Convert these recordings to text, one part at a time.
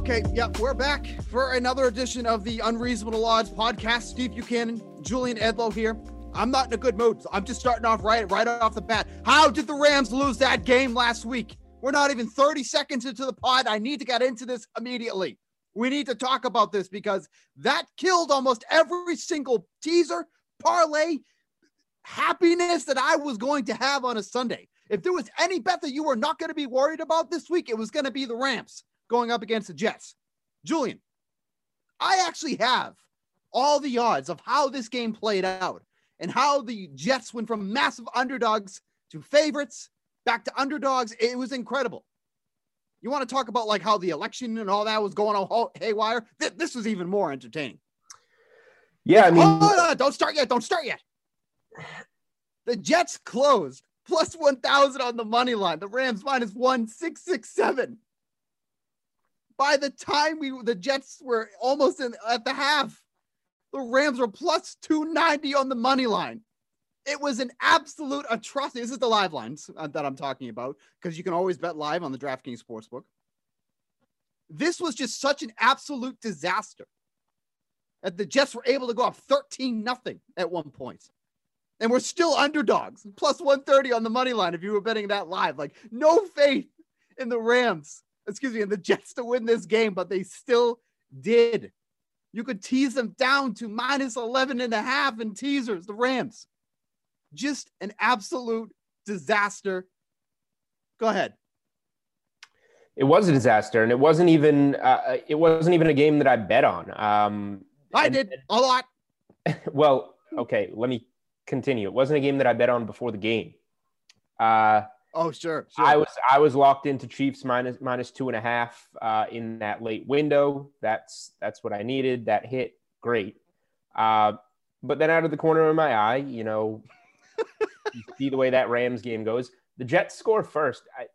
Okay, yep, we're back for another edition of the Unreasonable Odds podcast. Steve Buchanan, Julian Edlow here. I'm not in a good mood. I'm just starting off right right off the bat. How did the Rams lose that game last week? We're not even 30 seconds into the pod. I need to get into this immediately. We need to talk about this because that killed almost every single teaser, parlay, happiness that I was going to have on a Sunday. If there was any bet that you were not going to be worried about this week, it was going to be the Rams going up against the Jets. Julian, I actually have all the odds of how this game played out and how the Jets went from massive underdogs to favorites back to underdogs. It was incredible. You want to talk about like how the election and all that was going on haywire? Th- This was even more entertaining. Yeah, I mean, Hold on, don't start yet. Don't start yet. The Jets closed plus 1,000 on the money line. The Rams minus 1,667. By the time we the Jets were almost in at the half, the Rams were plus 290 on the money line. It was an absolute atrocity. This is the live lines uh, that I'm talking about because you can always bet live on the DraftKings Sportsbook. This was just such an absolute disaster that the Jets were able to go up 13 nothing at one point. And we're still underdogs, plus 130 on the money line if you were betting that live. Like, no faith in the Rams, excuse me, and the Jets to win this game, but they still did. You could tease them down to minus 11 and a half in teasers, the Rams. Just an absolute disaster. Go ahead. it was a disaster, and it wasn't even uh, it wasn't even a game that I bet on. Um, I and- did a lot. well, okay, let me continue. It wasn't a game that I bet on before the game. Uh, Oh, sure. sure. I was I was locked into Chiefs minus minus two and a half uh, in that late window. That's that's what I needed. That hit great. Uh, but then out of the corner of my eye, you know, you see the way that Rams game goes. The Jets score first. I,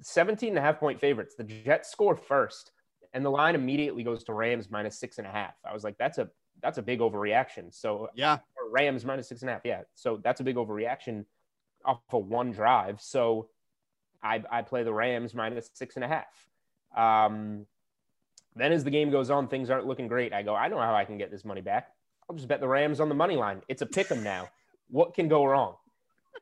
17 and a half point favorites. The Jets score first, and the line immediately goes to Rams minus six and a half. I was like, that's a that's a big overreaction. So yeah. Rams minus six and a half. Yeah. So that's a big overreaction off of one drive. So I, I play the Rams minus six and a half. Um, then as the game goes on, things aren't looking great. I go, I know how I can get this money back. I'll just bet the Rams on the money line. It's a pick 'em now. what can go wrong?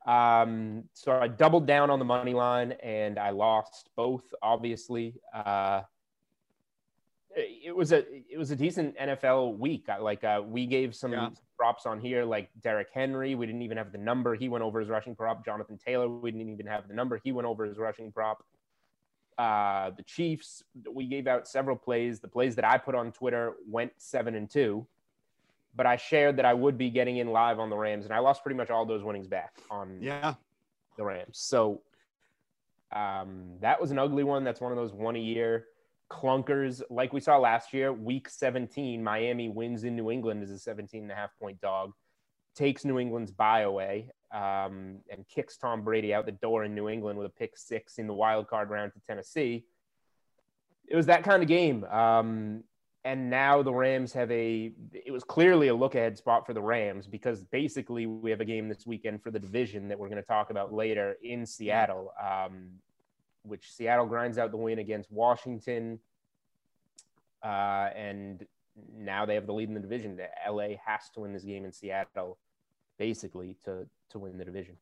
Um, so I doubled down on the money line and I lost both, obviously. Uh, it was a it was a decent NFL week. Like uh, we gave some Yeah. props on here, like Derrick Henry. We didn't even have the number. He went over his rushing prop. Jonathan Taylor. We didn't even have the number. He went over his rushing prop. Uh, the Chiefs. We gave out several plays. The plays that I put on Twitter went seven and two, but I shared that I would be getting in live on the Rams, and I lost pretty much all those winnings back on Yeah. the Rams. So um, that was an ugly one. That's one of those one a year clunkers. Like we saw last year, week 17, Miami wins in New England as a 17 and a half point dog, takes New England's bye away, um, and kicks Tom Brady out the door in New England with a pick six in the wild card round to Tennessee. It was that kind of game. Um, and now the Rams have a, it was clearly a look ahead spot for the Rams because basically we have a game this weekend for the division that we're going to talk about later in Seattle, um, which Seattle grinds out the win against Washington. Uh, and now they have the lead in the division. The LA has to win this game in Seattle, basically, to to win the division.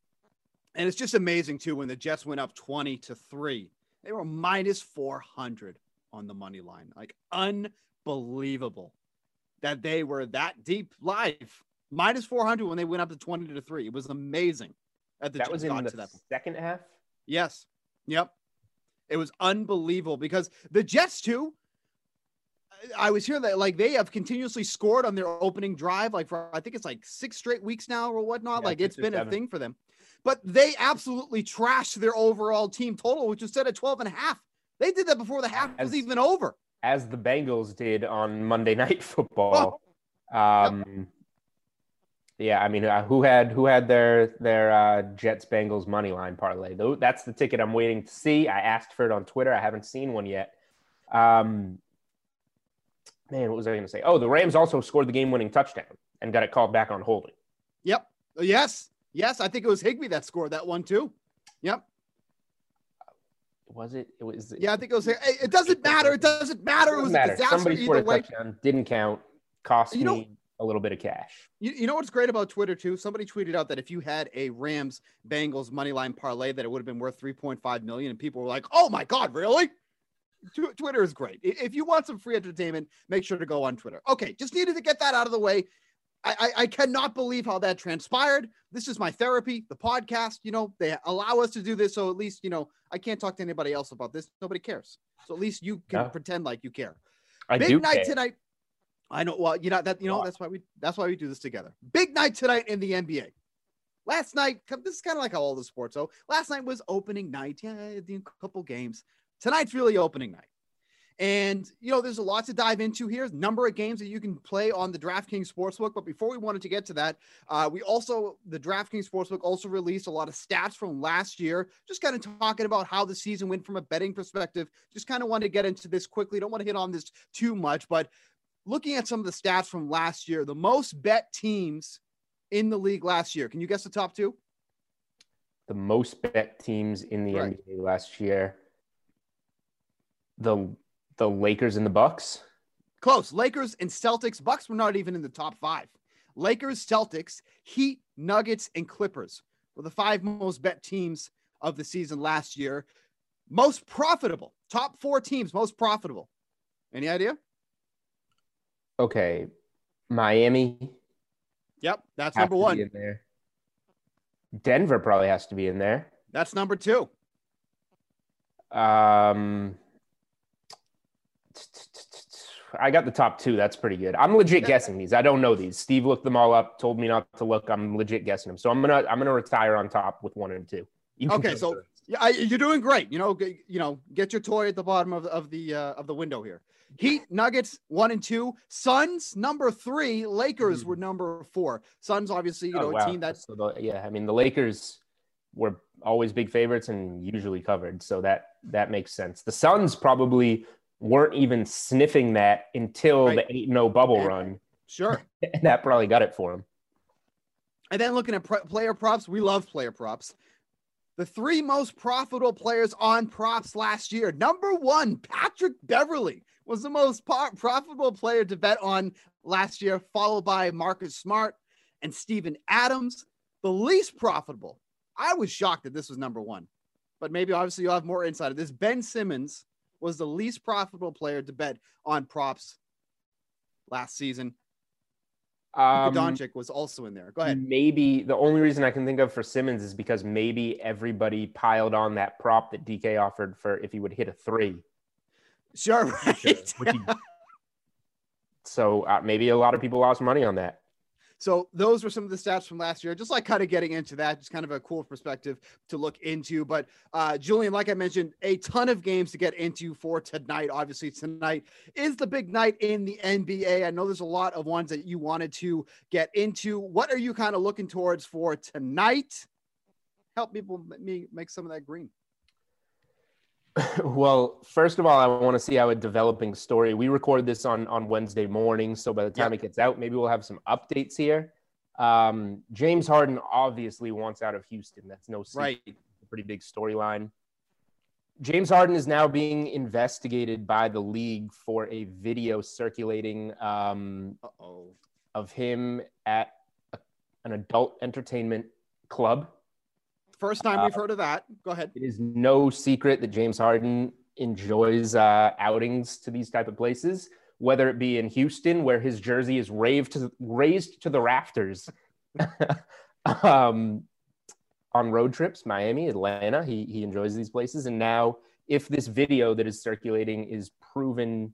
And it's just amazing too when the Jets went up 20 to 3. They were minus 400 on the money line. Like unbelievable that they were that deep live. Minus 400 when they went up to 20 to 3. It was amazing. That, the That was in the to that. second half. Yes. Yep. It was unbelievable because the Jets too. I was hearing that like they have continuously scored on their opening drive, like for I think it's like six straight weeks now or whatnot. Yeah, like it's been a thing for them. But they absolutely trashed their overall team total, which was set at 12 and a half. They did that before the half was even over. as the Bengals did on Monday Night Football. Um, yeah, I mean, uh, who had who had their their uh, Jets Bengals money line parlay? Though that's the ticket I'm waiting to see. I asked for it on Twitter. I haven't seen one yet. Um, man, what was I going to say? Oh, the Rams also scored the game-winning touchdown and got it called back on holding. Yep. Yes. Yes. I think it was Higbee that scored that one too. Yep. Was it? It was. Yeah, I think it was. It it doesn't matter. It doesn't matter. It Doesn't was matter. a disaster Somebody either scored a way. touchdown. Didn't count. Cost You know- me a little bit of cash. You, you know what's great about Twitter too? Somebody tweeted out that if you had a Rams Bengals money line parlay, that it would have been worth 3.5 million, and people were like, "Oh my god, really?" Twitter is great. If you want some free entertainment, make sure to go on Twitter. Okay, just needed to get that out of the way. I, I, I cannot believe how that transpired. This is my therapy, the podcast. You know, they allow us to do this, so at least you know I can't talk to anybody else about this. Nobody cares. So at least you can No. pretend like you care. I Big do night care. tonight. I know. Well, you know that you know that's why we that's why we do this together. Big night tonight in the NBA. Last night, this is kind of like how all the sports. So last night was opening night. Yeah, a couple games. Tonight's really opening night. And you know, there's a lot to dive into here. Number of games that you can play on the DraftKings Sportsbook. But before we wanted to get to that, uh, we also the DraftKings Sportsbook also released a lot of stats from last year. Just kind of talking about how the season went from a betting perspective. Just kind of wanted to get into this quickly. Don't want to hit on this too much, but looking at some of the stats from last year, the most bet teams in the league last year. Can you guess the top two? the most bet teams in the Right. NBA last year. The the Lakers and the Bucks. Close. Lakers and Celtics. Bucks were not even in the top five. Lakers, Celtics, Heat, Nuggets, and Clippers were the five most bet teams of the season last year. Most profitable. Top four teams, most profitable. Any idea? Okay, Miami. Yep, that's number one. in there. Denver probably has to be in there. That's number two. Um, I got the top two. That's pretty good. I'm legit guessing these. I don't know these. Steve looked them all up. Told me not to look. I'm legit guessing them. So I'm gonna I'm gonna retire on top with one and two. Okay, so. Yeah, I, you're doing great. You know, g- you know, get your toy at the bottom of, of the uh, of the window here. Heat, Nuggets, one and two. Suns, number three. Lakers were number four. Suns, obviously, you. Oh, know, wow. a team that's So the- yeah. I mean, the Lakers were always big favorites and usually covered, so that that makes sense. The Suns probably weren't even sniffing that until Right. the eight 0 bubble run, sure. and that probably got it for them. And then looking at player props, we love player props. The three most profitable players on props last year. Number one, Patrick Beverley was the most po- profitable player to bet on last year, followed by Marcus Smart and Steven Adams. The least profitable. I was shocked that this was number one, but maybe obviously you'll have more insight of this. Ben Simmons was the least profitable player to bet on props last season. Luka Um, Doncic was also in there. Go ahead. Maybe the only reason I can think of for Simmons is because maybe everybody piled on that prop that DK offered for if he would hit a three. Sure, right. So uh, maybe a lot of people lost money on that. So those were some of the stats from last year. Just like kind of getting into that, just kind of a cool perspective to look into. But uh, Julian, like I mentioned, a ton of games to get into for tonight. Obviously, tonight is the big night in the NBA. I know there's a lot of ones that you wanted to get into. What are you kind of looking towards for tonight? Help people me make some of that green. well, first of all, I want to see how a developing story. We record this on on Wednesday morning, so by the time Yep. it gets out, maybe we'll have some updates here. Um, James Harden obviously wants out of Houston. That's no secret. Right. pretty big storyline. James Harden is now being investigated by the league for a video circulating um, of him at a, an adult entertainment club. First time we've heard of that. Go ahead. It is no secret that James Harden enjoys uh, outings to these type of places, whether it be in Houston, where his jersey is raved to, raised to the rafters, um, on road trips, Miami, Atlanta. He he enjoys these places, and now if this video that is circulating is proven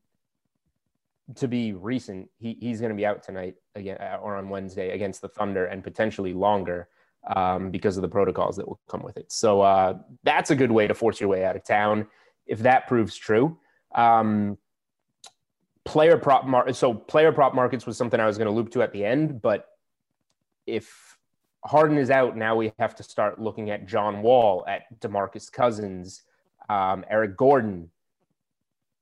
to be recent, he, he's going to be out tonight again uh, or on Wednesday against the Thunder, and potentially longer um, because of the protocols that will come with it. So uh, that's a good way to force your way out of town if that proves true. Um, player prop mar- so player prop markets was something I was going to loop to at the end, but if Harden is out, now we have to start looking at John Wall, at DeMarcus Cousins, um, Eric Gordon.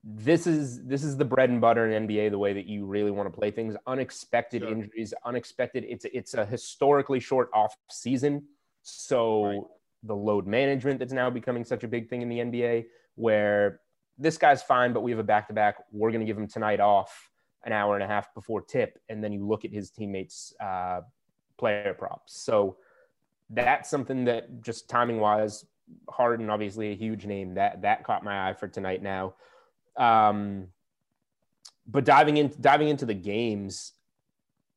This is this is the bread and butter in NBA. The way that you really want to play things. Unexpected Sure. injuries, unexpected. It's it's a historically short off season, so Right. the load management that's now becoming such a big thing in the NBA, where this guy's fine, but we have a back to back. We're going to give him tonight off an hour and a half before tip, and then you look at his teammates' uh, player props. So that's something that just timing wise, Harden obviously a huge name that that caught my eye for tonight. Now, um, but diving in diving into the games,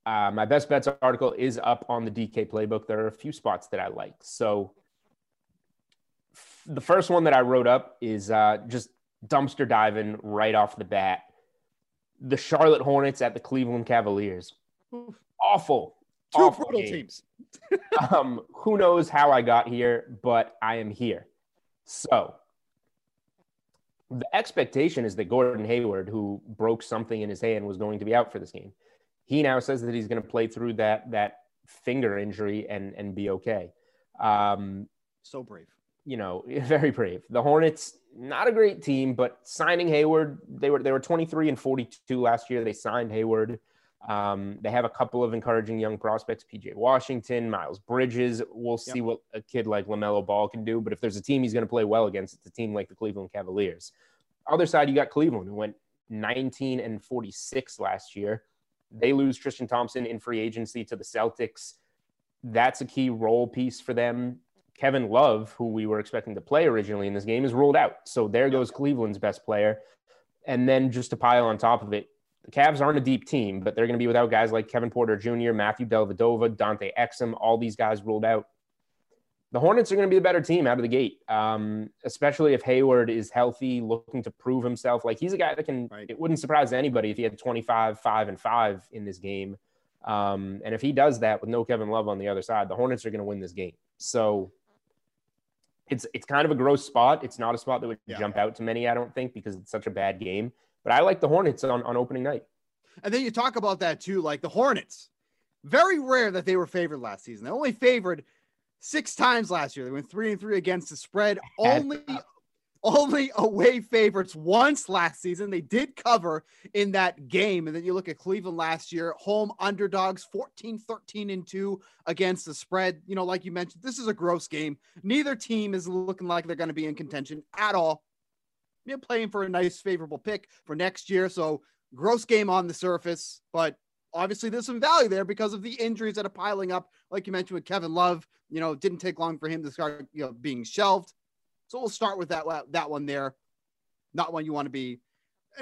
uh, my best bets article is up on the DK playbook. There are a few spots that I like. So f- the first one that I wrote up is uh, just dumpster diving right off the bat. The Charlotte Hornets at the Cleveland Cavaliers. Oof. Awful. Two awful brutal game teams. um, who knows how I got here, but I am here. So the expectation is that Gordon Hayward, who broke something in his hand, was going to be out for this game. He now says that he's going to play through that that finger injury and and be okay. Um, So brave. you know, very brave. The Hornets, not a great team, but signing Hayward, they were they were 23 and 42 last year. They signed Hayward. Um, they have a couple of encouraging young prospects: PJ Washington, Miles Bridges. We'll see what a kid like Lamelo Ball can do. But if there's a team he's going to play well against, it's a team like the Cleveland Cavaliers. Other side, you got Cleveland, who went 19 and 46 last year. They lose Tristan Thompson in free agency to the Celtics. That's a key role piece for them. Kevin Love, who we were expecting to play originally in this game, is ruled out. So there goes Cleveland's best player. And then just to pile on top of it, the Cavs aren't a deep team, but they're going to be without guys like Kevin Porter Jr., Matthew Dellavedova, Dante Exum, all these guys ruled out. The Hornets are going to be the better team out of the gate, um, especially if Hayward is healthy, looking to prove himself. Like he's a guy that can. Right. It wouldn't surprise anybody if he had 25, five, and five in this game. Um, and if he does that with no Kevin Love on the other side, the Hornets are going to win this game. So it's it's kind of a gross spot. It's not a spot that would Yeah. jump out to many, I don't think, because it's such a bad game. But I like the Hornets on, on opening night. And then you talk about that too, like the Hornets. Very rare that they were favored last season. They only favored six times last year. They went three and three against the spread. Uh, only, only away favorites once last season. They did cover in that game. And then you look at Cleveland last year, home underdogs 14, 13, and 2 against the spread. You know, like you mentioned, this is a gross game. Neither team is looking like they're going to be in contention at all. You're playing for a nice, favorable pick for next year. So gross game on the surface, but obviously there's some value there because of the injuries that are piling up. Like you mentioned with Kevin Love, you know, it didn't take long for him to start, you know, being shelved. So we'll start with that that one there. Not one you want to be,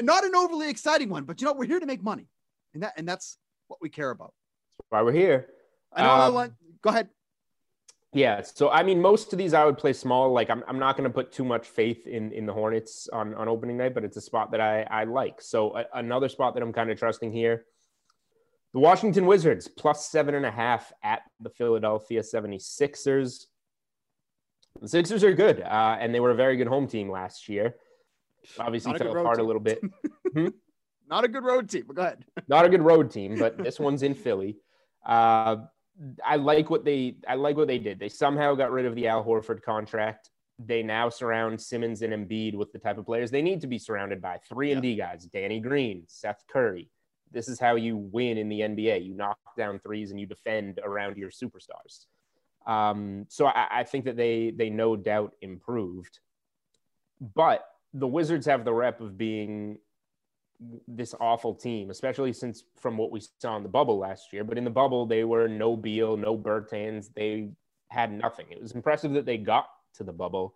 not an overly exciting one, but you know, we're here to make money, and that and that's what we care about. That's why we're here. I know I Um, want. Go ahead. Yeah, so I mean, most of these I would play small. Like I'm, I'm not going to put too much faith in in the Hornets on on opening night, but it's a spot that I I like. So a, another spot that I'm kind of trusting here, the Washington Wizards plus seven and a half at the Philadelphia 76ers. The Sixers are good, uh, and they were a very good home team last year. Obviously, Not a fell road apart a little bit. Not a good road team, but go ahead. not a good road team, but this one's in Philly. Uh, I like what they I like what they did. They somehow got rid of the Al Horford contract. They now surround Simmons and Embiid with the type of players they need to be surrounded by. Three and D guys: Danny Green, Seth Curry. This is how you win in the NBA. You knock down threes and you defend around your superstars. Um, so I, I think that they they no doubt improved. but the Wizards have the rep of being this awful team, especially since from what we saw in the bubble last year. But in the bubble, they were no Beal, no Bertans. They had nothing. It was impressive that they got to the bubble,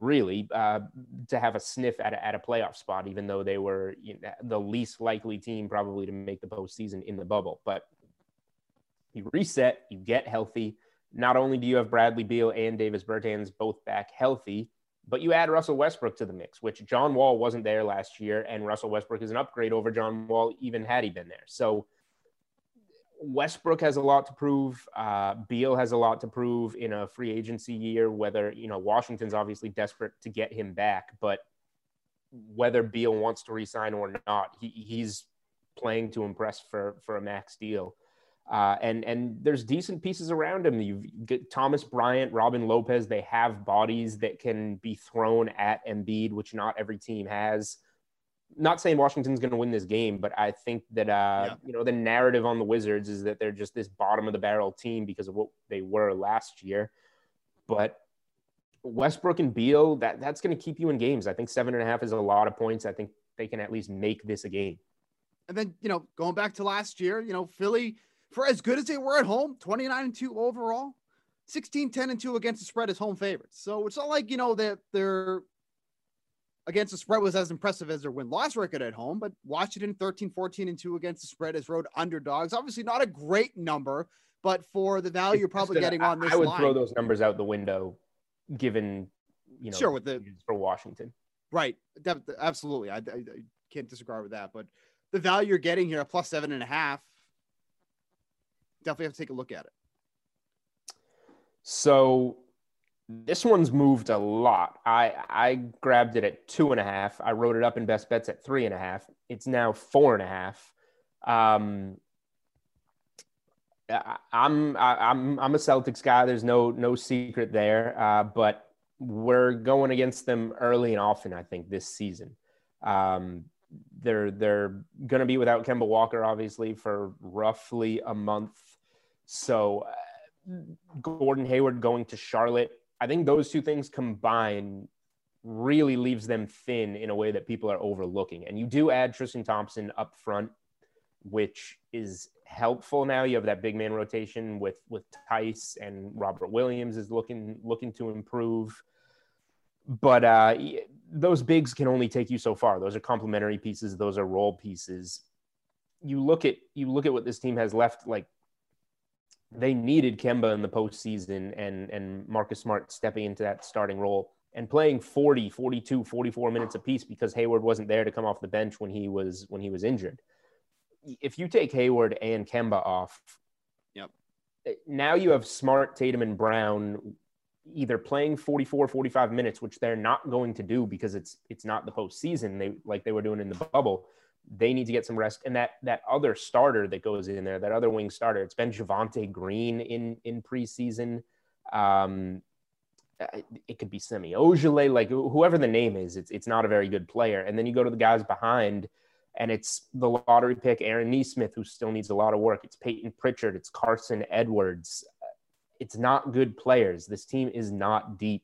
really, uh, to have a sniff at a, at a playoff spot, even though they were you know, the least likely team probably to make the postseason in the bubble. But you reset, you get healthy. Not only do you have Bradley Beal and Davis Bertans both back healthy, but you add Russell Westbrook to the mix, which John Wall wasn't there last year, and Russell Westbrook is an upgrade over John Wall, even had he been there. So Westbrook has a lot to prove. Uh, Beal has a lot to prove in a free agency year. Whether you know Washington's obviously desperate to get him back, but whether Beal wants to resign or not, he, he's playing to impress for for a max deal. Uh, and and there's decent pieces around him. You've got Thomas Bryant, Robin Lopez. They have bodies that can be thrown at Embiid, which not every team has. Not saying Washington's going to win this game, but I think that uh, yeah. you know the narrative on the Wizards is that they're just this bottom of the barrel team because of what they were last year. But Westbrook and Beal, that that's going to keep you in games. I think seven and a half is a lot of points. I think they can at least make this a game. And then you know, going back to last year, you know, Philly for as good as they were at home, 29 and 2 overall, 16, 10 and 2 against the spread as home favorites. So it's not like, you know, that they're against the spread was as impressive as their win loss record at home, but Washington 13, 14 and 2 against the spread as road underdogs. Obviously, not a great number, but for the value you're probably getting on this, I would line, throw those numbers out the window given, you know, sure with the for Washington. Right. Absolutely. I, I, I can't disagree with that, but the value you're getting here, a plus seven and a half, definitely have to take a look at it. So this one's moved a lot. I I grabbed it at two and a half. I wrote it up in best bets at three and a half. It's now four and a half. Um, I'm I, I'm I'm a Celtics guy. There's no no secret there. Uh, but we're going against them early and often. I think this season. Um, they're they're going to be without Kemba Walker, obviously, for roughly a month. So uh, Gordon Hayward going to Charlotte, I think those two things combined really leaves them thin in a way that people are overlooking. And you do add Tristan Thompson up front, which is helpful now. You have that big man rotation with with Theis and Robert Williams is looking looking to improve. But uh, those bigs can only take you so far. Those are complementary pieces. Those are role pieces. You look at you look at what this team has left. Like they needed Kemba in the postseason and and Marcus Smart stepping into that starting role and playing 40, 42, 44 minutes apiece because Hayward wasn't there to come off the bench when he was when he was injured. If you take Hayward and Kemba off, yep. Eh, now you have Smart, Tatum and Brown either playing 44 45 minutes which they're not going to do because it's it's not the postseason they like they were doing in the bubble they need to get some rest. And that that other starter that goes in there, that other wing starter, it's been Javonte Green in in preseason. Um, it could be Semi Ojeleye, like whoever the name is. It's it's not a very good player. And then you go to the guys behind, and it's the lottery pick Aaron Nesmith, who still needs a lot of work. It's Payton Pritchard. It's Carson Edwards. It's not good players. This team is not deep.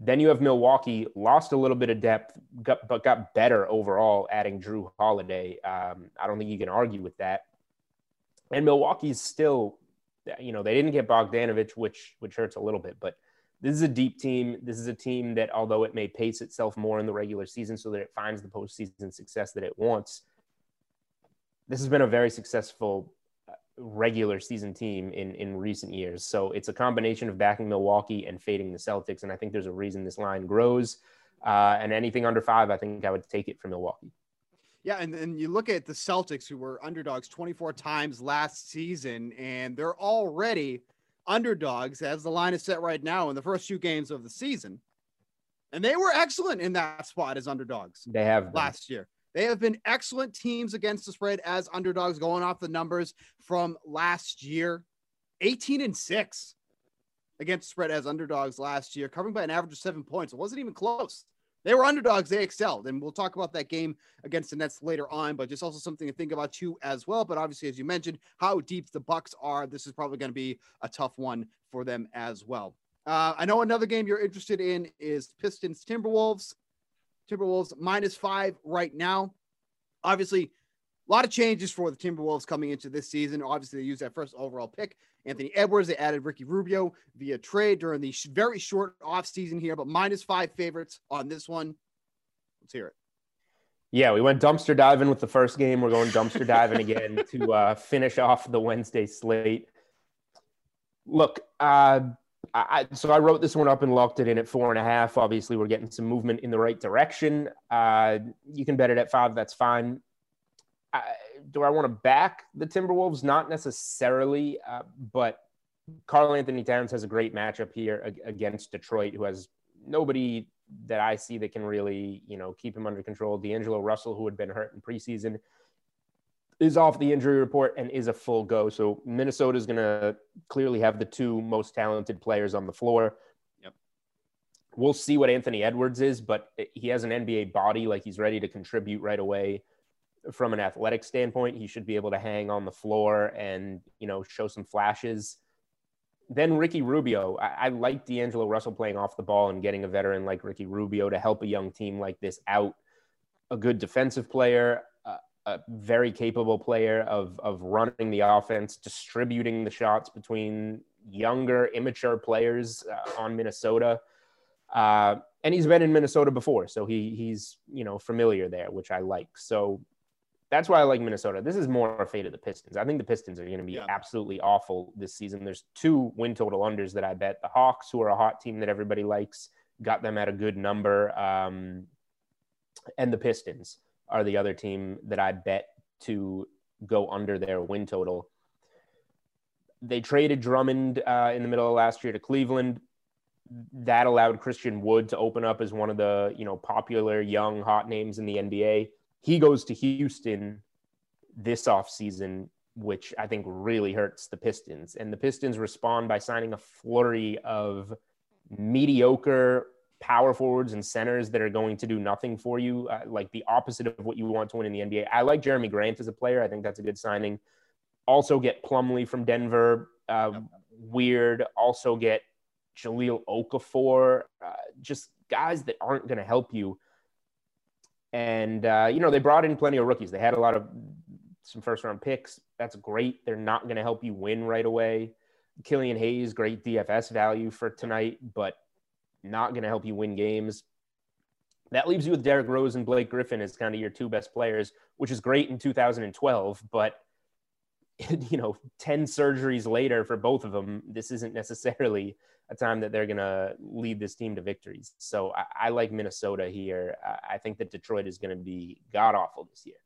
Then you have Milwaukee, lost a little bit of depth, got, but got better overall, adding Jrue Holiday. Um, I don't think you can argue with that. And Milwaukee's still, you know, they didn't get Bogdanovich, which which hurts a little bit. But this is a deep team. This is a team that, although it may pace itself more in the regular season so that it finds the postseason success that it wants, this has been a very successful regular season team in in recent years. So it's a combination of backing Milwaukee and fading the Celtics, and I think there's a reason this line grows. Uh, and anything under five, I think I would take it for Milwaukee. Yeah, and then you look at the Celtics, who were underdogs 24 times last season, and they're already underdogs as the line is set right now in the first two games of the season. And they were excellent in that spot as underdogs. They have last year. They have been excellent teams against the spread as underdogs, going off the numbers from last year 18 and 6 against spread as underdogs last year, covering by an average of seven points. It wasn't even close. They were underdogs. They excelled. And we'll talk about that game against the Nets later on, but just also something to think about too as well. But obviously, as you mentioned, how deep the Bucks are, this is probably going to be a tough one for them as well. Uh, I know another game you're interested in is Pistons Timberwolves. Timberwolves minus five right now. Obviously, a lot of changes for the Timberwolves coming into this season. Obviously, they used that first overall pick, Anthony Edwards. They added Ricky Rubio via trade during the sh- very short off season here, but minus five favorites on this one. Let's hear it. Yeah, we went dumpster diving with the first game. We're going dumpster diving again to uh, finish off the Wednesday slate. Look, uh, I, so I wrote this one up and locked it in at four and a half. Obviously, we're getting some movement in the right direction. Uh, you can bet it at five. That's fine. I, do I want to back the Timberwolves? Not necessarily, uh, but Karl-Anthony Towns has a great matchup here against Detroit, who has nobody that I see that can really, you know, keep him under control. D'Angelo Russell, who had been hurt in preseason, is off the injury report and is a full go. So Minnesota is going to clearly have the two most talented players on the floor. Yep. We'll see what Anthony Edwards is, but he has an NBA body. Like he's ready to contribute right away from an athletic standpoint. He should be able to hang on the floor and, you know, show some flashes. Then Ricky Rubio. I, I like D'Angelo Russell playing off the ball and getting a veteran like Ricky Rubio to help a young team like this out. A good defensive player, a very capable player of, of running the offense, distributing the shots between younger, immature players uh, on Minnesota. Uh, and he's been in Minnesota before, so he he's you know familiar there, which I like. So that's why I like Minnesota. This is more a fate of the Pistons. I think the Pistons are going to be yeah. absolutely awful this season. There's two win total unders that I bet. The Hawks, who are a hot team that everybody likes, got them at a good number, um, and the Pistons are the other team that I bet to go under their win total. They traded Drummond uh, in the middle of last year to Cleveland. That allowed Christian Wood to open up as one of the you know popular young hot names in the NBA. He goes to Houston this offseason, which I think really hurts the Pistons. And the Pistons respond by signing a flurry of mediocre power forwards and centers that are going to do nothing for you, uh, like the opposite of what you want to win in the NBA. I like Jerami Grant as a player. I think that's a good signing. Also get Plumlee from Denver. Uh, weird. Also get Jahlil Okafor. Uh, just guys that aren't going to help you. And uh, you know they brought in plenty of rookies. They had a lot of some first round picks. That's great. They're not going to help you win right away. Killian Hayes, great DFS value for tonight, but not going to help you win games. That leaves you with Derrick Rose and Blake Griffin as kind of your two best players, which is great in 2012. But, you know, 10 surgeries later for both of them, this isn't necessarily a time that they're going to lead this team to victories. So I, I like Minnesota here. I think that Detroit is going to be god awful this year.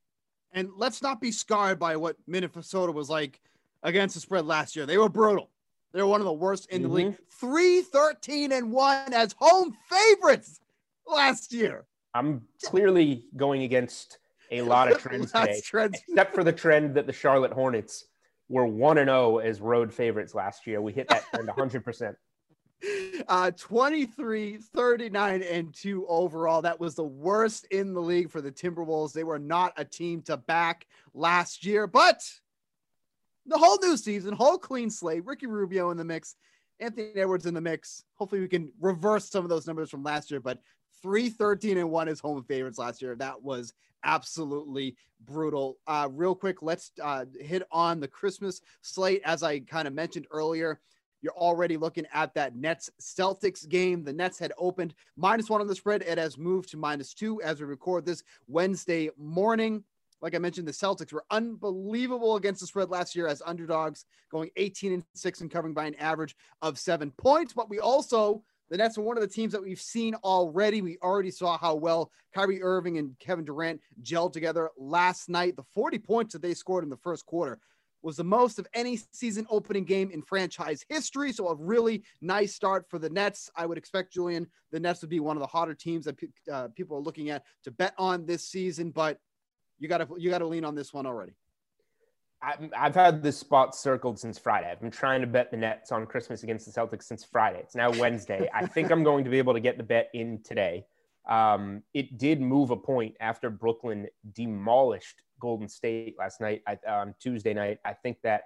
And let's not be scarred by what Minnesota was like against the spread last year. They were brutal. They're one of the worst in the mm-hmm. league. 3 13 and 1 as home favorites last year. I'm clearly going against a lot of trends today, trends. except for the trend that the Charlotte Hornets were 1 and 0 as road favorites last year. We hit that trend 100%. Uh, 23, 39, and 2 overall. That was the worst in the league for the Timberwolves. They were not a team to back last year, but the whole new season, whole clean slate, Ricky Rubio in the mix, Anthony Edwards in the mix. Hopefully, we can reverse some of those numbers from last year. But 3 13 and 1 is home favorites last year. That was absolutely brutal. Uh, real quick, let's uh, hit on the Christmas slate. As I kind of mentioned earlier, you're already looking at that Nets Celtics game. The Nets had opened minus one on the spread. It has moved to minus two as we record this Wednesday morning. Like I mentioned, the Celtics were unbelievable against the spread last year as underdogs, going 18 and 6 and covering by an average of seven points. But we also, the Nets are one of the teams that we've seen already. We already saw how well Kyrie Irving and Kevin Durant gelled together last night. The 40 points that they scored in the first quarter was the most of any season opening game in franchise history. So a really nice start for the Nets. I would expect Julian, the Nets would be one of the hotter teams that uh, people are looking at to bet on this season. But you got to you got to lean on this one already. I've had this spot circled since Friday. I've been trying to bet the Nets on Christmas against the Celtics since Friday. It's now Wednesday. I think I'm going to be able to get the bet in today. Um, it did move a point after Brooklyn demolished Golden State last night on Tuesday night. I think that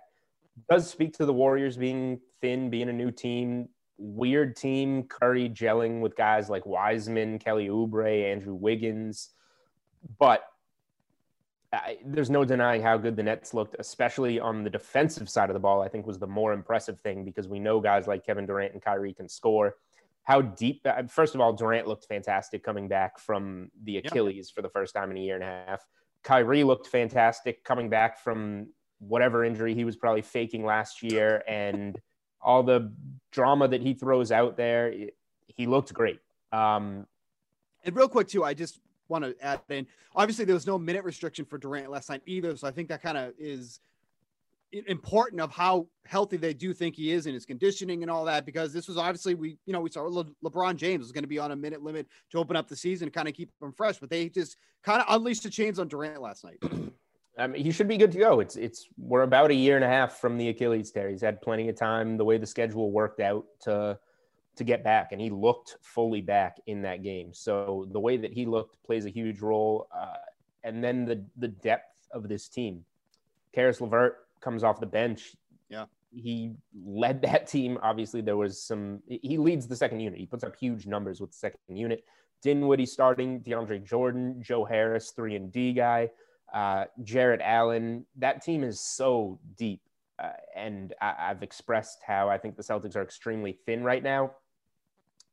does speak to the Warriors being thin, being a new team. weird team. Curry gelling with guys like Wiseman, Kelly Oubre, Andrew Wiggins, but I, there's no denying how good the Nets looked, especially on the defensive side of the ball. I think was the more impressive thing because we know guys like Kevin Durant and Kyrie can score. How deep? Uh, first of all, Durant looked fantastic coming back from the Achilles for the first time in a year and a half. Kyrie looked fantastic coming back from whatever injury he was probably faking last year, and all the drama that he throws out there. He looked great. Um, And real quick too, I just want to add in. Obviously, there was no minute restriction for Durant last night either, so I think that kind of is important of how healthy they do think he is in his conditioning and all that. Because this was obviously we, you know, we saw Le- LeBron James was going to be on a minute limit to open up the season, kind of keep him fresh, but they just kind of unleashed the chains on Durant last night. I mean, he should be good to go. It's it's we're about a year and a half from the Achilles tear. He's had plenty of time. The way the schedule worked out to to get back, and he looked fully back in that game. So the way that he looked plays a huge role. Uh, and then the the depth of this team. Caris LeVert comes off the bench. Yeah. He led that team. Obviously, there was some. He leads the second unit. He puts up huge numbers with the second unit. Dinwiddie starting, DeAndre Jordan, Joe Harris, three and D guy uh, Jarrett Allen. That team is so deep. Uh, and I, I've expressed how I think the Celtics are extremely thin right now.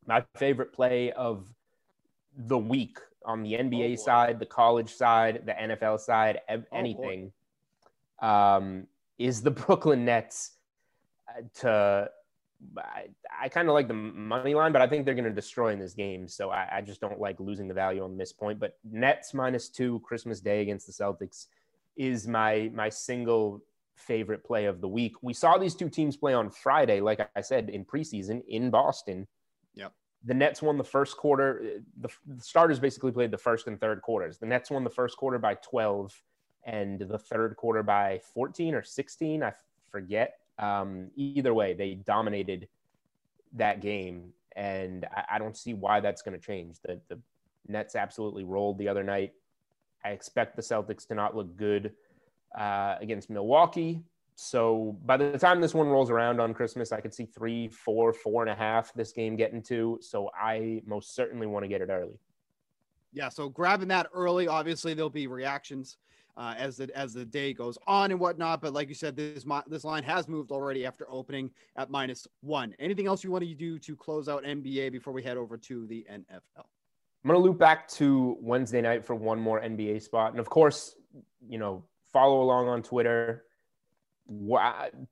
My favorite play of the week on the NBA boy. side, the college side, the NFL side, ev- boy. anything, um, is the Brooklyn Nets uh, to. I, I kind of like the money line, but I think they're going to destroy in this game. So I, I just don't like losing the value on this point. But Nets minus two Christmas Day against the Celtics is my my single favorite play of the week. We saw these two teams play on Friday, like I said in preseason in Boston. Yep. The Nets won the first quarter. The, the starters basically played the first and third quarters. The Nets won the first quarter by 12 and the third quarter by 14 or 16. I forget. Um, either way, they dominated that game, and I, I don't see why that's going to change. The, the Nets absolutely rolled the other night. I expect the Celtics to not look good uh, against Milwaukee. So by the time this one rolls around on Christmas, I could see three, four, four and a half this game getting to. So I most certainly want to get it early. Yeah, so grabbing that early, obviously there'll be reactions uh, as the as the day goes on and whatnot. But like you said, this this line has moved already after opening at minus one. Anything else you want to do to close out NBA before we head over to the NFL? I'm going to loop back to Wednesday night for one more NBA spot. And of course, you know, follow along on Twitter.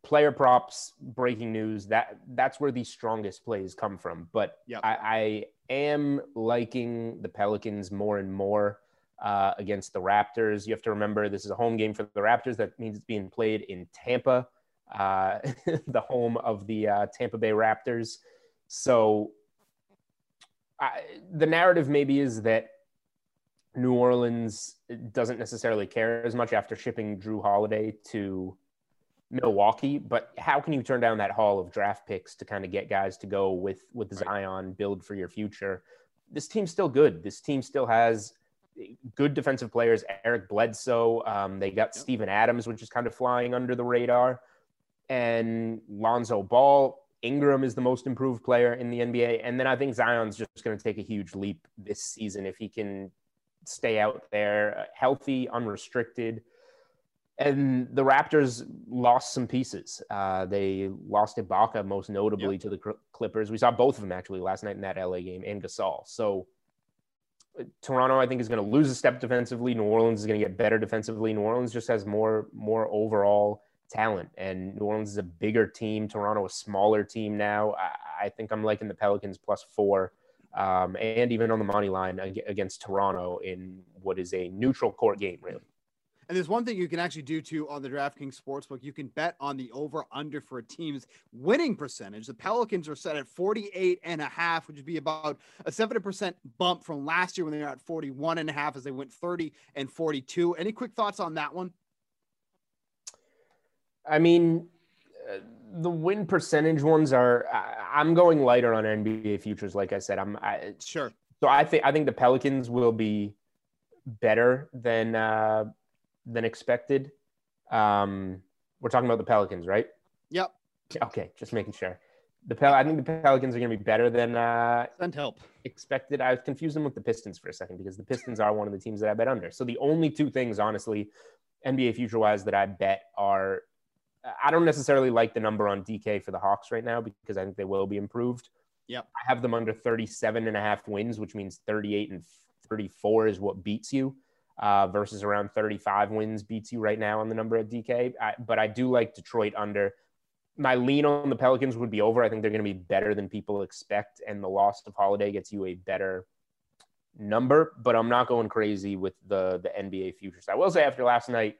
Player props, breaking news. That that's where the strongest plays come from. But Yep. I, I am liking the Pelicans more and more uh, against the Raptors. You have to remember this is a home game for the Raptors. That means it's being played in Tampa, uh, the home of the uh, Tampa Bay Raptors. So I, the narrative maybe is that New Orleans doesn't necessarily care as much after shipping Jrue Holiday to Milwaukee, but how can you turn down that haul of draft picks to kind of get guys to go with with Zion, build for your future? This team's still good. This team still has good defensive players. Eric Bledsoe. Um, they got Steven Adams, which is kind of flying under the radar, and Lonzo Ball. Ingram is the most improved player in the NBA, and then I think Zion's just going to take a huge leap this season if he can stay out there uh, healthy, unrestricted. And the Raptors lost some pieces. Uh, they lost Ibaka most notably to the Clippers. We saw both of them actually last night in that LA game, and Gasol. So uh, Toronto, I think, is going to lose a step defensively. New Orleans is going to get better defensively. New Orleans just has more more overall talent, and New Orleans is a bigger team. Toronto a smaller team now. I, I think I'm liking the Pelicans plus four, um, and even on the money line against Toronto in what is a neutral court game, really. And there's one thing you can actually do too on the DraftKings Sportsbook. You can bet on the over under for a team's winning percentage. The Pelicans are set at 48 and a half, which would be about a 70% bump from last year when they were at 41 and a half as they went 30 and 42. Any quick thoughts on that one? I mean, uh, the win percentage ones are. I, I'm going lighter on NBA futures. Like I said, I'm. I, Sure. so I think I think the Pelicans will be better than uh, than expected. Um, we're talking about the Pelicans, right? Yep. Okay, just making sure. The Pel- I think the Pelicans are going to be better than uh, Send help. expected. I was confused them with the Pistons for a second because the Pistons are one of the teams that I bet under. So the only two things, honestly, NBA future wise, that I bet are I don't necessarily like the number on DK for the Hawks right now because I think they will be improved. Yep. I have them under 37 and a half wins, which means 38 and 34 is what beats you. Uh, versus around 35 wins beats you right now on the number at DK. I, but I do like Detroit under. My lean on the Pelicans would be over. I think they're going to be better than people expect, and the loss of Holiday gets you a better number. But I'm not going crazy with the the NBA futures. I will say after last night,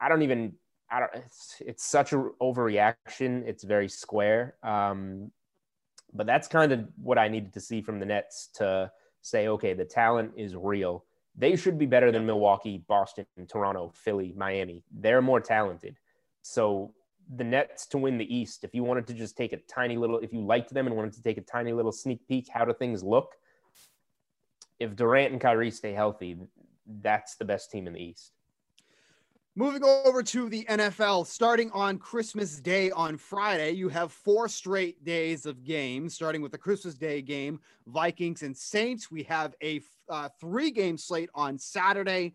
I don't even. I don't. It's, it's such an overreaction. It's very square. Um, but that's kind of what I needed to see from the Nets to say, okay, the talent is real. They should be better than Milwaukee, Boston, Toronto, Philly, Miami. They're more talented. So the Nets to win the East, if you wanted to just take a tiny little, if you liked them and wanted to take a tiny little sneak peek, how do things look? If Durant and Kyrie stay healthy, that's the best team in the East. Moving over to the NFL, starting on Christmas Day on Friday, you have four straight days of games, starting with the Christmas Day game, Vikings and Saints. We have a uh, three game slate on Saturday,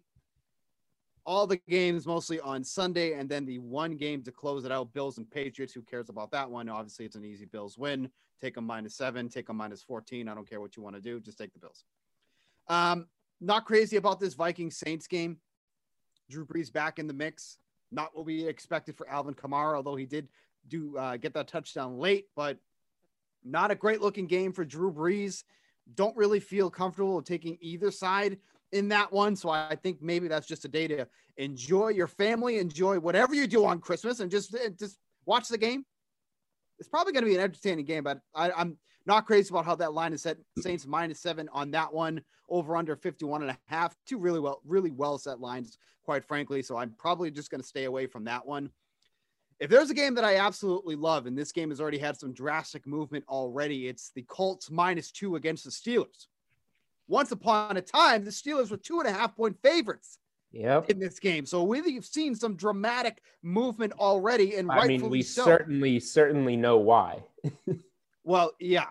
all the games mostly on Sunday, and then the one game to close it out Bills and Patriots. Who cares about that one? Obviously, it's an easy Bills win. Take them minus seven, take them minus 14. I don't care what you want to do, just take the Bills. Um, not crazy about this Vikings Saints game. Drew Brees back in the mix. Not what we expected for Alvin Kamara, although he did do uh, get that touchdown late, but not a great looking game for Drew Brees. Don't really feel comfortable taking either side in that one. So I think maybe that's just a day to enjoy your family, enjoy whatever you do on Christmas, and just just watch the game. It's probably going to be an entertaining game, but I, I'm not crazy about how that line is set. Saints minus seven on that one, over under 51 and a half. Two really well, really well set lines, quite frankly. So I'm probably just going to stay away from that one. If there's a game that I absolutely love, and this game has already had some drastic movement already, it's the Colts minus two against the Steelers. Once upon a time, the Steelers were two and a half point favorites Yep. in this game. So we've seen some dramatic movement already, and I mean, we so. certainly, certainly know why. Well, yeah.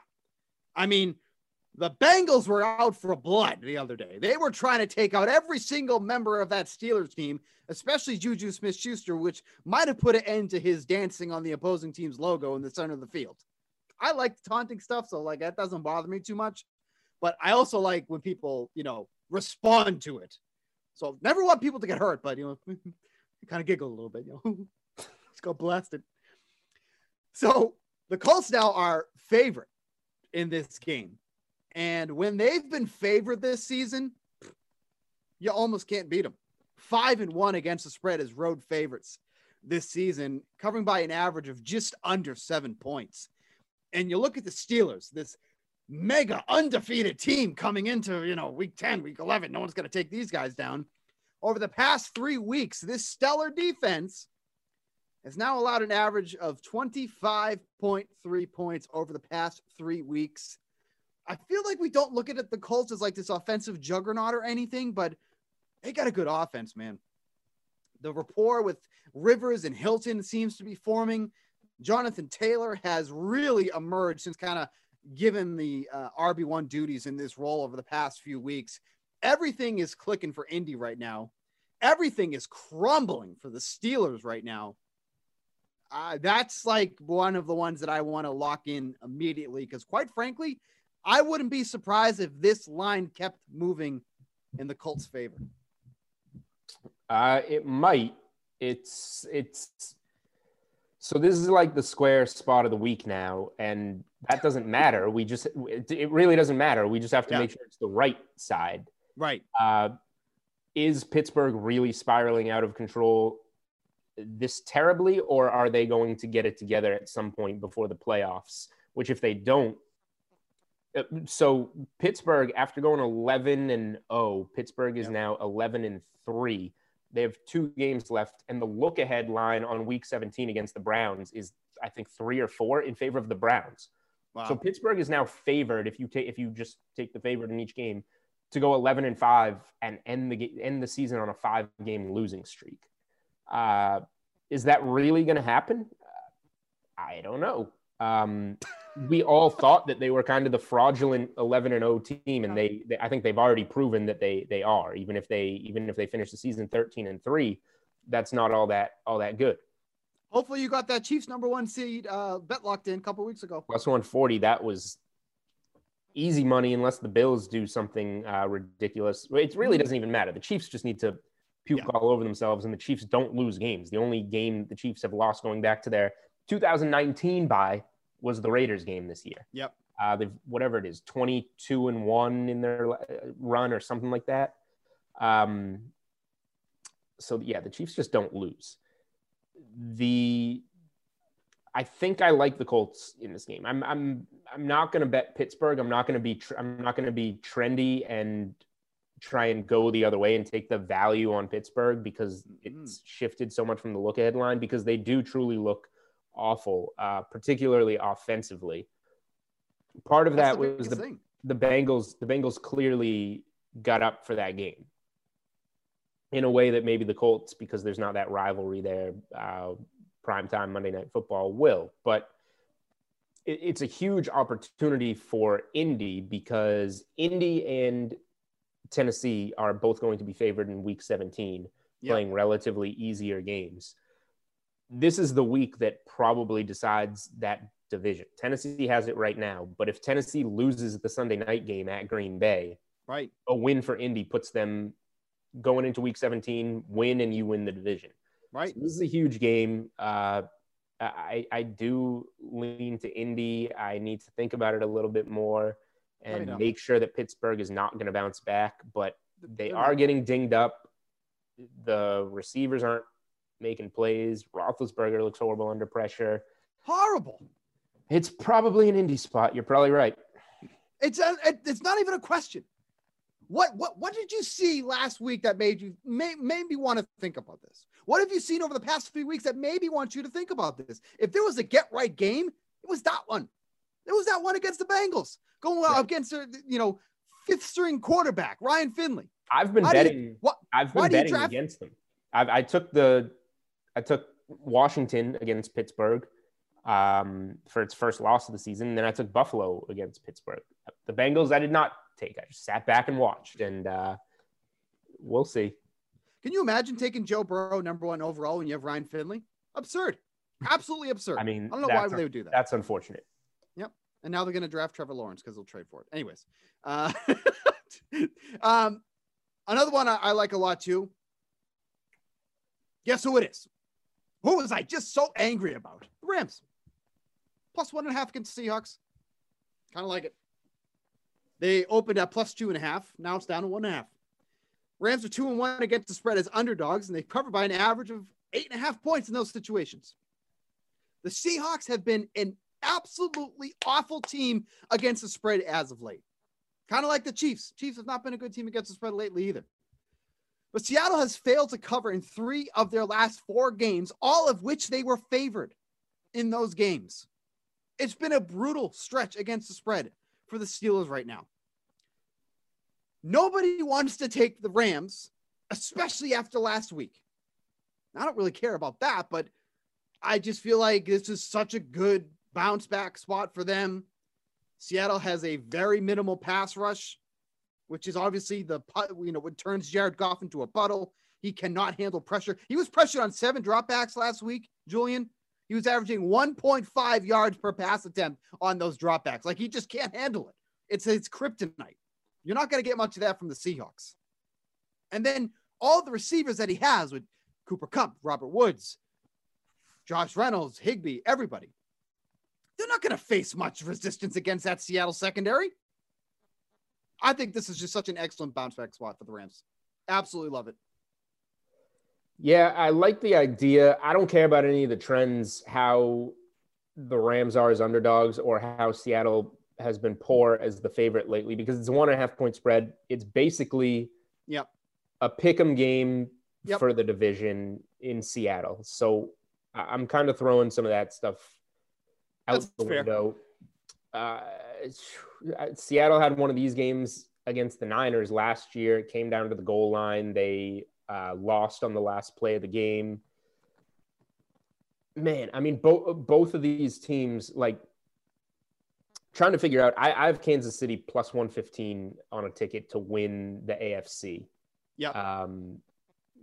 I mean, the Bengals were out for blood the other day. They were trying to take out every single member of that Steelers team, especially Juju Smith Schuster, which might have put an end to his dancing on the opposing team's logo in the center of the field. I like taunting stuff, so like that doesn't bother me too much. But I also like when people, you know, respond to it. So never want people to get hurt, but you know, kind of giggle a little bit, you know, just go blasted. So the Colts now are favorite in this game. And when they've been favored this season, you almost can't beat them. Five and one against the spread as road favorites this season, covering by an average of just under seven points. And you look at the Steelers, this mega undefeated team coming into, you know, week 10, week 11. No one's going to take these guys down. Over the past three weeks, this stellar defense has now allowed an average of 25.3 points over the past three weeks. I feel like we don't look at it, the Colts as like this offensive juggernaut or anything, but they got a good offense, man. The rapport with Rivers and Hilton seems to be forming. Jonathan Taylor has really emerged since kind of given the uh, RB1 duties in this role over the past few weeks. Everything is clicking for Indy right now. Everything is crumbling for the Steelers right now. Uh, that's like one of the ones that I want to lock in immediately because, quite frankly, I wouldn't be surprised if this line kept moving in the Colts' favor. Uh, it might. It's it's. So this is like the square spot of the week now, and that doesn't matter. We just it, it really doesn't matter. We just have to Yeah. make sure it's the right side. Right. Uh, is Pittsburgh really spiraling out of control this terribly, or are they going to get it together at some point before the playoffs? Which, if they don't, uh, so Pittsburgh, after going 11 and 0, Pittsburgh is Yep. now 11 and 3. They have two games left, and the look ahead line on week 17 against the Browns is, I think, three or four in favor of the Browns. Wow. So Pittsburgh is now favored if you take if you just take the favorite in each game to go 11 and 5 and end the end the season on a five game losing streak. Uh, is that really going to happen? Uh, I don't know. Um, we all thought that they were kind of the fraudulent 11 and 0 team and they, they I think they've already proven that they they are even if they even if they finish the season 13 and 3 that's not all that all that good Hopefully, you got that Chiefs number one seed uh, bet locked in a couple weeks ago. plus 140 that was easy money unless the bills do something uh, ridiculous it really doesn't even matter the chiefs just need to puke. Yeah. all over themselves and the chiefs don't lose games the only game the chiefs have lost going back to their 2019 bye was the raiders game this year Yep. uh, they've whatever it is 22 and 1 in their uh, run or something like that um, so yeah the chiefs just don't lose the I think I like the Colts in this game. I'm I'm I'm not going to bet Pittsburgh. I'm not going to be tr- I'm not going to be trendy and try and go the other way and take the value on Pittsburgh because it's shifted so much from the look ahead line because they do truly look awful, uh, particularly offensively. Part of That's that the was the thing. the Bengals the Bengals clearly got up for that game in a way that maybe the Colts because there's not that rivalry there uh, primetime Monday night football will but it, it's a huge opportunity for Indy because Indy and Tennessee are both going to be favored in week 17 Yep. playing relatively easier games this is the week that probably decides that division Tennessee has it right now but if Tennessee loses the Sunday night game at Green Bay Right. a win for Indy puts them going into week 17, win and you win the division. Right. So this is a huge game. Uh, I, I do lean to Indy. I need to think about it a little bit more and make sure that Pittsburgh is not going to bounce back, but they They're getting dinged up. The receivers aren't making plays. Roethlisberger looks horrible under pressure. Horrible. It's probably an Indy spot. You're probably right. It's a, it- it's not even a question. What what what did you see last week that made you may, made me want to think about this? What have you seen over the past few weeks that maybe want you to think about this? If there was a get right game, it was that one. It was that one against the Bengals, going out against their you know fifth string quarterback Ryan Finley. I've been How do you- betting. what- I've why been betting draft- against them. I, I took the, I took Washington against Pittsburgh um, for its first loss of the season. And then I took Buffalo against Pittsburgh. The Bengals, I did not take. I just sat back and watched, and uh, we'll see. Can you imagine taking Joe Burrow number one overall when you have Ryan Finley? Absurd. Absolutely absurd. I mean, I don't know why that's- they would do that. That's unfortunate. And now they're going to draft Trevor Lawrence because they'll trade for it. Anyways, uh, um, another one I, I like a lot too. Guess who it is? Who was I just so angry about? The Rams. Plus one and a half against the Seahawks. Kind of like it. They opened at plus two and a half. Now it's down to one and a half. Rams are two and one against the spread as underdogs, and they cover by an average of eight and a half points in those situations. The Seahawks have been an absolutely awful team against the spread as of late. Kind of like the Chiefs. Chiefs have not been a good team against the spread lately either. But Seattle has failed to cover in three of their last four games, all of which they were favored in those games. It's been a brutal stretch against the spread for the Steelers right now. Nobody wants to take the Rams, especially after last week. I don't really care about that, but I just feel like this is such a good bounce back spot for them. Seattle has a very minimal pass rush, which is obviously the you know what turns Jared Goff into a puddle. He cannot handle pressure. He was pressured on seven dropbacks last week, Julian. He was averaging 1.5 yards per pass attempt on those dropbacks. Like he just can't handle it. It's it's kryptonite. You're not going to get much of that from the Seahawks. And then all the receivers that he has with Cooper Kupp, Robert Woods, Josh Reynolds, Higbee, everybody. They're not going to face much resistance against that Seattle secondary. I think this is just such an excellent bounce back spot for the Rams. Absolutely love it. Yeah, I like the idea. I don't care about any of the trends, how the Rams are as underdogs or how Seattle has been poor as the favorite lately because it's a one and a half point spread. It's basically Yep. a pick 'em game Yep. for the division in Seattle. So I'm kind of throwing some of that stuff out That's the fair. window. Uh, Seattle had one of these games against the Niners last year. It came down to the goal line. They uh, lost on the last play of the game. Man, I mean, both both of these teams, like trying to figure out. I, I have Kansas City plus 115 on a ticket to win the AFC. Yeah. Um,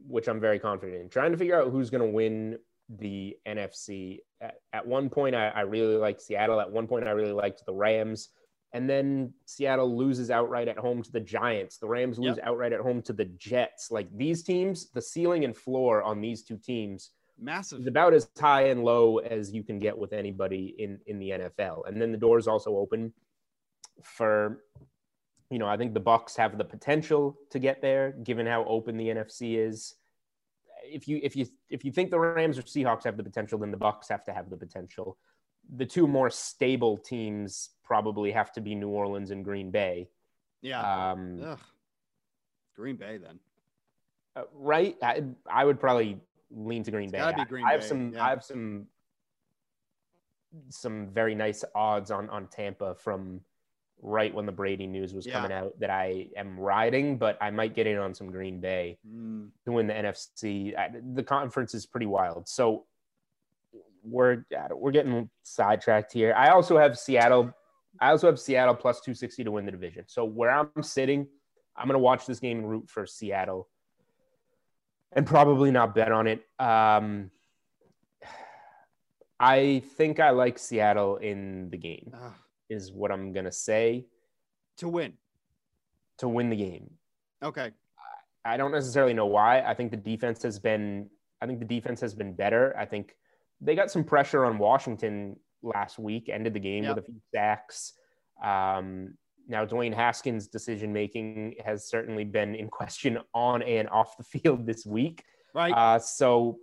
which I'm very confident in. Trying to figure out who's going to win the NFC. At, at one point, I, I really liked Seattle. At one point, I really liked the Rams. And then Seattle loses outright at home to the Giants. The Rams lose Yep. outright at home to the Jets. Like these teams, the ceiling and floor on these two teams Massive. is about as high and low as you can get with anybody in in the NFL. And then the doors also open for you know, I think the Bucks have the potential to get there given how open the NFC is. If you if you if you think the Rams or Seahawks have the potential, then the Bucks have to have the potential. The two more stable teams probably have to be New Orleans and Green Bay. Yeah. Um, Ugh. Green Bay then. Uh, right? I, I would probably lean to Green Bay. gotta be I- Green I have some. yeah. I have some. Some very nice odds on on Tampa from right when the Brady news was Yeah. coming out that I am riding, but I might get in on some Green Bay Mm, to win the NFC. I, the conference is pretty wild, so we're we're getting sidetracked here. I also have Seattle. I also have Seattle plus two sixty to win the division. So where I'm sitting, I'm gonna watch this game and root for Seattle, and probably not bet on it. Um, I think I like Seattle in the game. Is what I'm gonna say to win. to win the game. Okay. I don't necessarily know why. I think the defense has been I think the defense has been better. I think they got some pressure on Washington last week, ended the game Yep. with a few sacks. Um, now Dwayne Haskins' decision making has certainly been in question on and off the field this week. Right. Uh, so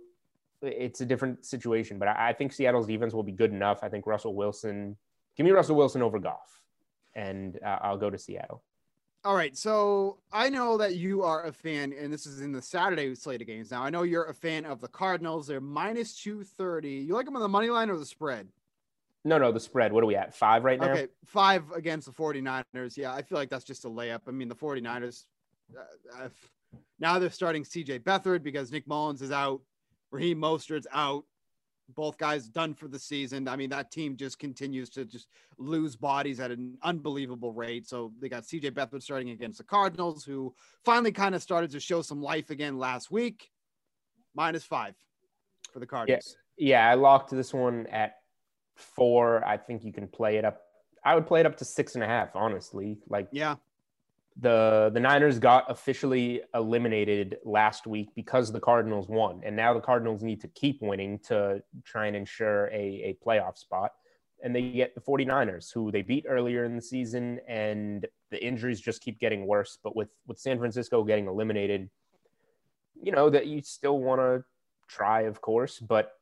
it's a different situation, but I, I think Seattle's defense will be good enough. I think Russell Wilson, give me Russell Wilson over Goff, and uh, I'll go to Seattle. All right. So I know that you are a fan, and this is in the Saturday slate of games. Now I know you're a fan of the Cardinals. They're minus two thirty. You like them on the money line or the spread? No, no, the spread. What are we at? Five right now? Okay, five against the 49ers. Yeah, I feel like that's just a layup. I mean, the 49ers, uh, I've- now they're starting CJ Beathard because Nick Mullens is out, Raheem Mostert's out. Both guys done for the season. I mean, that team just continues to just lose bodies at an unbelievable rate. So they got CJ Beathard starting against the Cardinals, who finally kind of started to show some life again last week. Minus five for the Cardinals. Yeah, I locked this one at four. I think you can play it up. I would play it up to six and a half, honestly. Like Yeah. The the Niners got officially eliminated last week because the Cardinals won, and now the Cardinals need to keep winning to try and ensure a, a playoff spot. And they get the 49ers, who they beat earlier in the season, and the injuries just keep getting worse. But with with San Francisco getting eliminated, you know that you still want to try, of course, but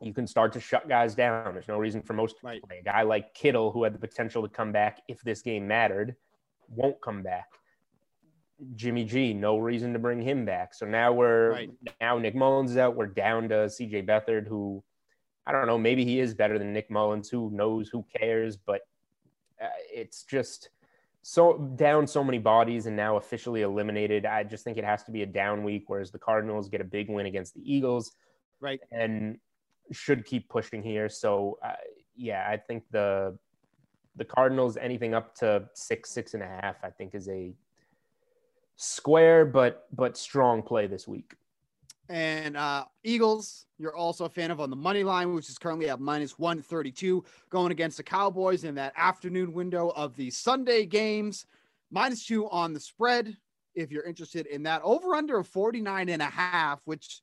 you can start to shut guys down. There's no reason for most to Right. play. A guy like Kittle, who had the potential to come back if this game mattered, won't come back. Jimmy G, no reason to bring him back. So now we're Right. now Nick Mullens is out. We're down to CJ Beathard, who I don't know, maybe he is better than Nick Mullens. Who knows? Who cares? But uh, it's just so down so many bodies and now officially eliminated. I just think it has to be a down week, whereas the Cardinals get a big win against the Eagles Right. and should keep pushing here. So uh, yeah, I think the the Cardinals anything up to six, six and a half, I think is a square but but strong play this week. And uh, Eagles, you're also a fan of on the money line, which is currently at minus 132, going against the Cowboys in that afternoon window of the Sunday games. Minus two on the spread, if you're interested in that. Over under of 49 and a half, which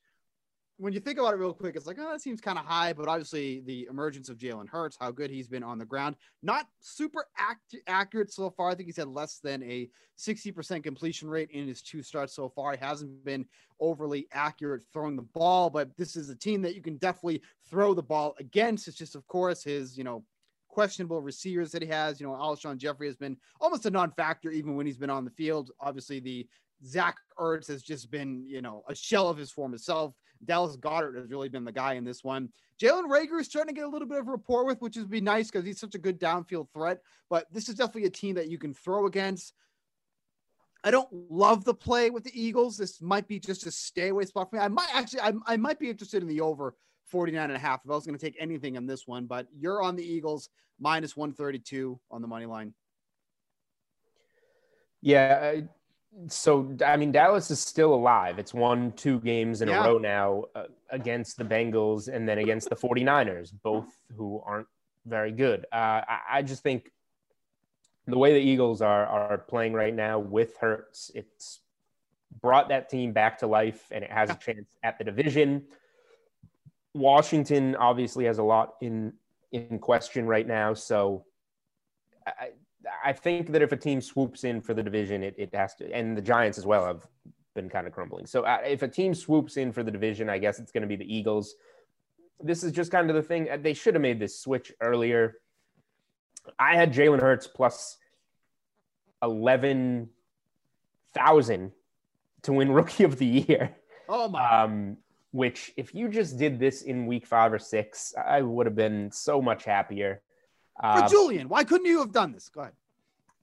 when you think about it real quick, it's like, oh, that seems kind of high, but obviously the emergence of Jalen Hurts, how good he's been on the ground, not super act- accurate so far. I think he's had less than a 60% completion rate in his two starts so far. He hasn't been overly accurate throwing the ball, but this is a team that you can definitely throw the ball against. It's just, of course, his, you know, questionable receivers that he has. You know, Alshon Jeffery has been almost a non-factor even when he's been on the field. Obviously, the Zach Ertz has just been, you know, a shell of his former self. Dallas Goedert has really been the guy in this one. Jalen Reagor is starting to get a little bit of rapport with, which would be nice because he's such a good downfield threat. But this is definitely a team that you can throw against. I don't love the play with the Eagles. This might be just a stay away spot for me. I might actually, I, I might be interested in the over 49 and a half. If I was going to take anything on this one, but you're on the Eagles minus 132 on the money line. Yeah. So, I mean, Dallas is still alive. It's won two games in Yeah. a row now uh, against the Bengals and then against the 49ers, both who aren't very good. Uh, I, I just think the way the Eagles are, are playing right now with Hurts, it's brought that team back to life and it has a chance at the division. Washington obviously has a lot in in question right now, so I, I think that if a team swoops in for the division, it, it has to, and the Giants as well have been kind of crumbling. So uh, if a team swoops in for the division, I guess it's going to be the Eagles. This is just kind of the thing. They should have made this switch earlier. I had Jalen Hurts plus 11,000 to win Rookie of the Year. Oh my. Um, which, if you just did this in week five or six, I would have been so much happier. For Uh, Julian, why couldn't you have done this? Go ahead.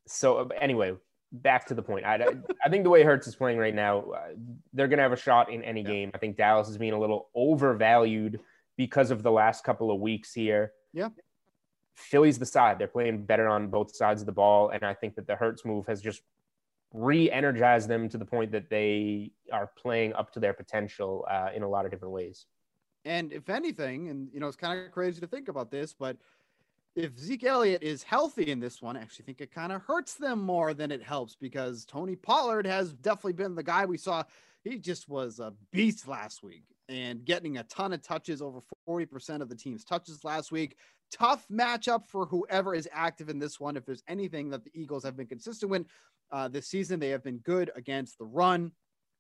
so uh, anyway, back to the point. I, I think the way Hurts is playing right now, uh, they're going to have a shot in any game. I think Dallas is being a little overvalued because of the last couple of weeks here. Yeah. Philly's the side. They're playing better on both sides of the ball, and I think that the Hurts move has just re-energized them to the point that they are playing up to their potential uh, in a lot of different ways. And if anything, and you know, it's kind of crazy to think about this, but if Zeke Elliott is healthy in this one, I actually think it kind of hurts them more than it helps because Tony Pollard has definitely been the guy we saw. He just was a beast last week and getting a ton of touches, over 40% of the team's touches last week. Tough matchup for whoever is active in this one. If there's anything that the Eagles have been consistent with uh, this season, they have been good against the run.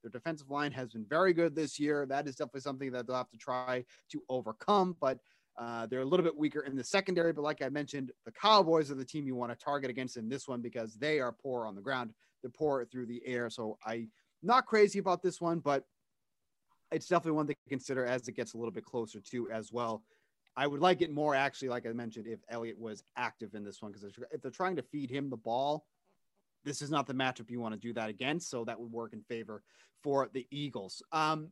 Their defensive line has been very good this year. That is definitely something that they'll have to try to overcome. But uh, they're a little bit weaker in the secondary. But like I mentioned, the Cowboys are the team you want to target against in this one because they are poor on the ground. They're poor through the air. So I'm not crazy about this one, but it's definitely one to consider as it gets a little bit closer to as well. I would like it more actually, like I mentioned, if Elliott was active in this one because if they're trying to feed him the ball, this is not the matchup you want to do that against. So that would work in favor for the Eagles. Um,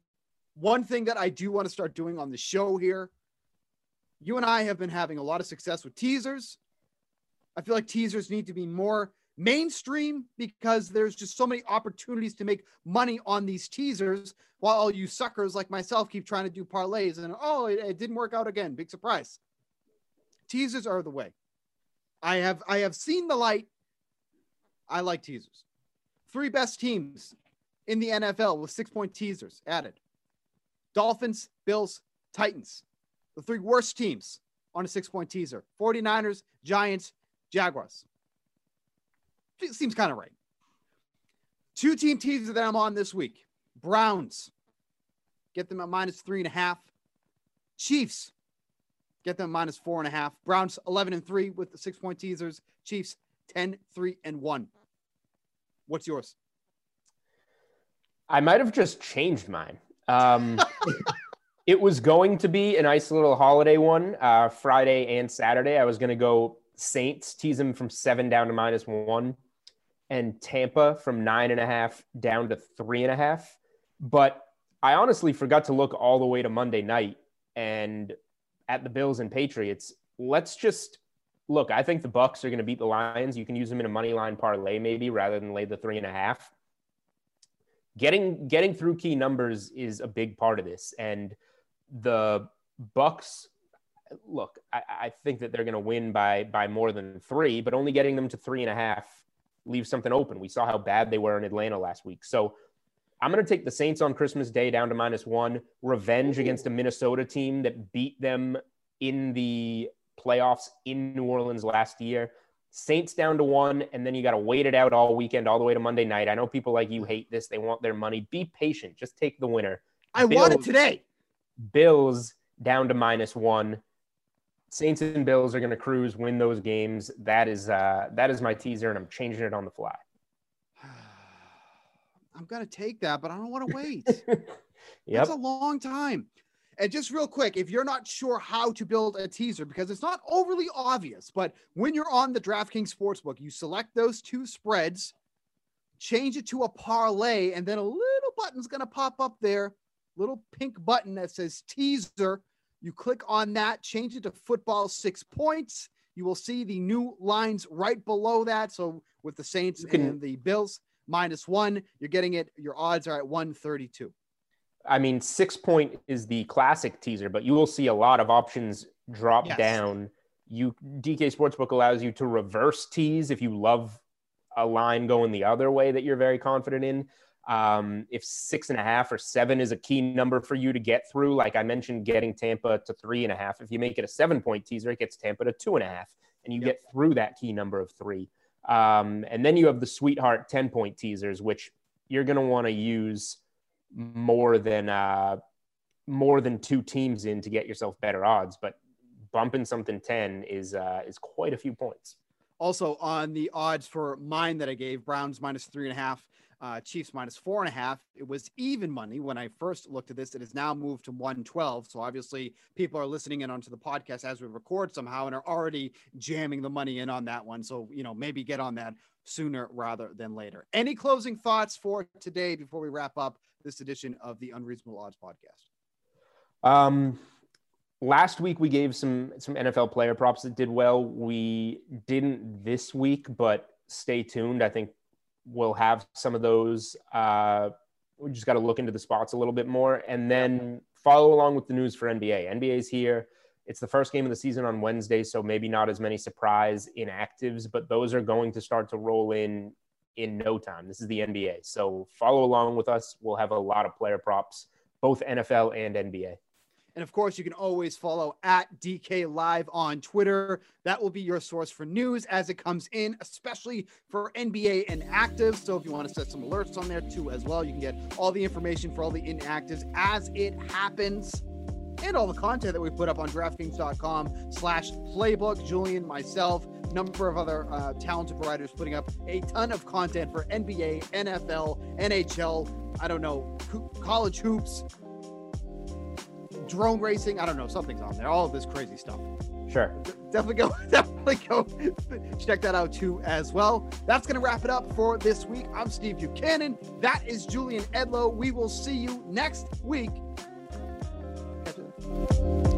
one thing that I do want to start doing on the show here, you and I have been having a lot of success with teasers. I feel like teasers need to be more mainstream because there's just so many opportunities to make money on these teasers while all you suckers like myself keep trying to do parlays and oh it, it didn't work out again. Big surprise. Teasers are the way. I have i have seen the light. I like teasers. Three best teams in the nfl with six point teasers added. Dolphins bills titans the three worst teams on a six point teaser 49ers giants jaguars it seems kind of right. Two team teasers that I'm on this week. Browns, get them at minus three and a half. Chiefs, get them minus four and a half. Browns 11 and three with the six point teasers. Chiefs 10, three and one. What's yours? I might have just changed mine. Um, it was going to be a nice little holiday one, uh, Friday and Saturday. I was going to go Saints, tease them from seven down to minus one, and Tampa from nine and a half down to three and a half. But I honestly forgot to look all the way to Monday night and at the Bills and Patriots. Let's just look. I think the Bucks are going to beat the Lions. You can use them in a money line parlay, maybe rather than lay the three and a half getting getting through key numbers is a big part of this and the bucks look i, I think that they're going to win by by more than three but only getting them to three and a half leaves something open we saw how bad they were in atlanta last week so i'm going to take the saints on christmas day down to minus one revenge against a minnesota team that beat them in the playoffs in new orleans last year Saints down to one, and then you got to wait it out all weekend, all the way to Monday night. I know people like you hate this; they want their money. Be patient. Just take the winner. I want it today. Bills down to minus one. Saints and Bills are going to cruise, win those games. That is uh, that is my teaser, and I'm changing it on the fly. I'm gonna take that, but I don't want to wait. Yep. That's a long time. And just real quick, if you're not sure how to build a teaser, because it's not overly obvious, but when you're on the DraftKings Sportsbook, you select those two spreads, change it to a parlay, and then a little button's going to pop up there, little pink button that says teaser. You click on that, change it to football six points. You will see the new lines right below that. So with the Saints can- and the Bills minus one, you're getting it. Your odds are at 132. I mean, six point is the classic teaser, but you will see a lot of options drop Yes. down. You DK Sportsbook allows you to reverse tease if you love a line going the other way that you're very confident in. Um, if six and a half or seven is a key number for you to get through, like I mentioned, getting Tampa to three and a half. If you make it a seven point teaser, it gets Tampa to two and a half, and you Yep. get through that key number of three. Um, and then you have the sweetheart 10 point teasers, which you're going to want to use more than uh, more than two teams in to get yourself better odds. But bumping something 10 is uh, is quite a few points. Also on the odds for mine that I gave, Browns minus three and a half, uh, Chiefs minus four and a half. It was even money when I first looked at this. It has now moved to 112. So obviously people are listening in onto the podcast as we record somehow and are already jamming the money in on that one. So, you know, maybe get on that sooner rather than later. Any closing thoughts for today before we wrap up this edition of the Unreasonable Odds podcast? Um, last week we gave some some NFL player props that did well. We didn't this week, but stay tuned. I think we'll have some of those. Uh, we just got to look into the spots a little bit more, and then follow along with the news for NBA. NBA's here. It's the first game of the season on Wednesday, so maybe not as many surprise inactives, but those are going to start to roll in in no time. This is the NBA, so follow along with us. We'll have a lot of player props, both NFL and NBA. And of course, you can always follow at DK Live on Twitter. That will be your source for news as it comes in, especially for NBA inactives. So if you want to set some alerts on there too, as well, you can get all the information for all the inactives as it happens. And all the content that we put up on DraftKings.com slash playbook. Julian, myself, number of other uh, talented providers putting up a ton of content for NBA, NFL, NHL, I don't know, college hoops, drone racing. I don't know. Something's on there. All of this crazy stuff. Sure. Definitely go, definitely go check that out too as well. That's going to wrap it up for this week. I'm Steve Buchanan. That is Julian Edlow. We will see you next week. Catch you.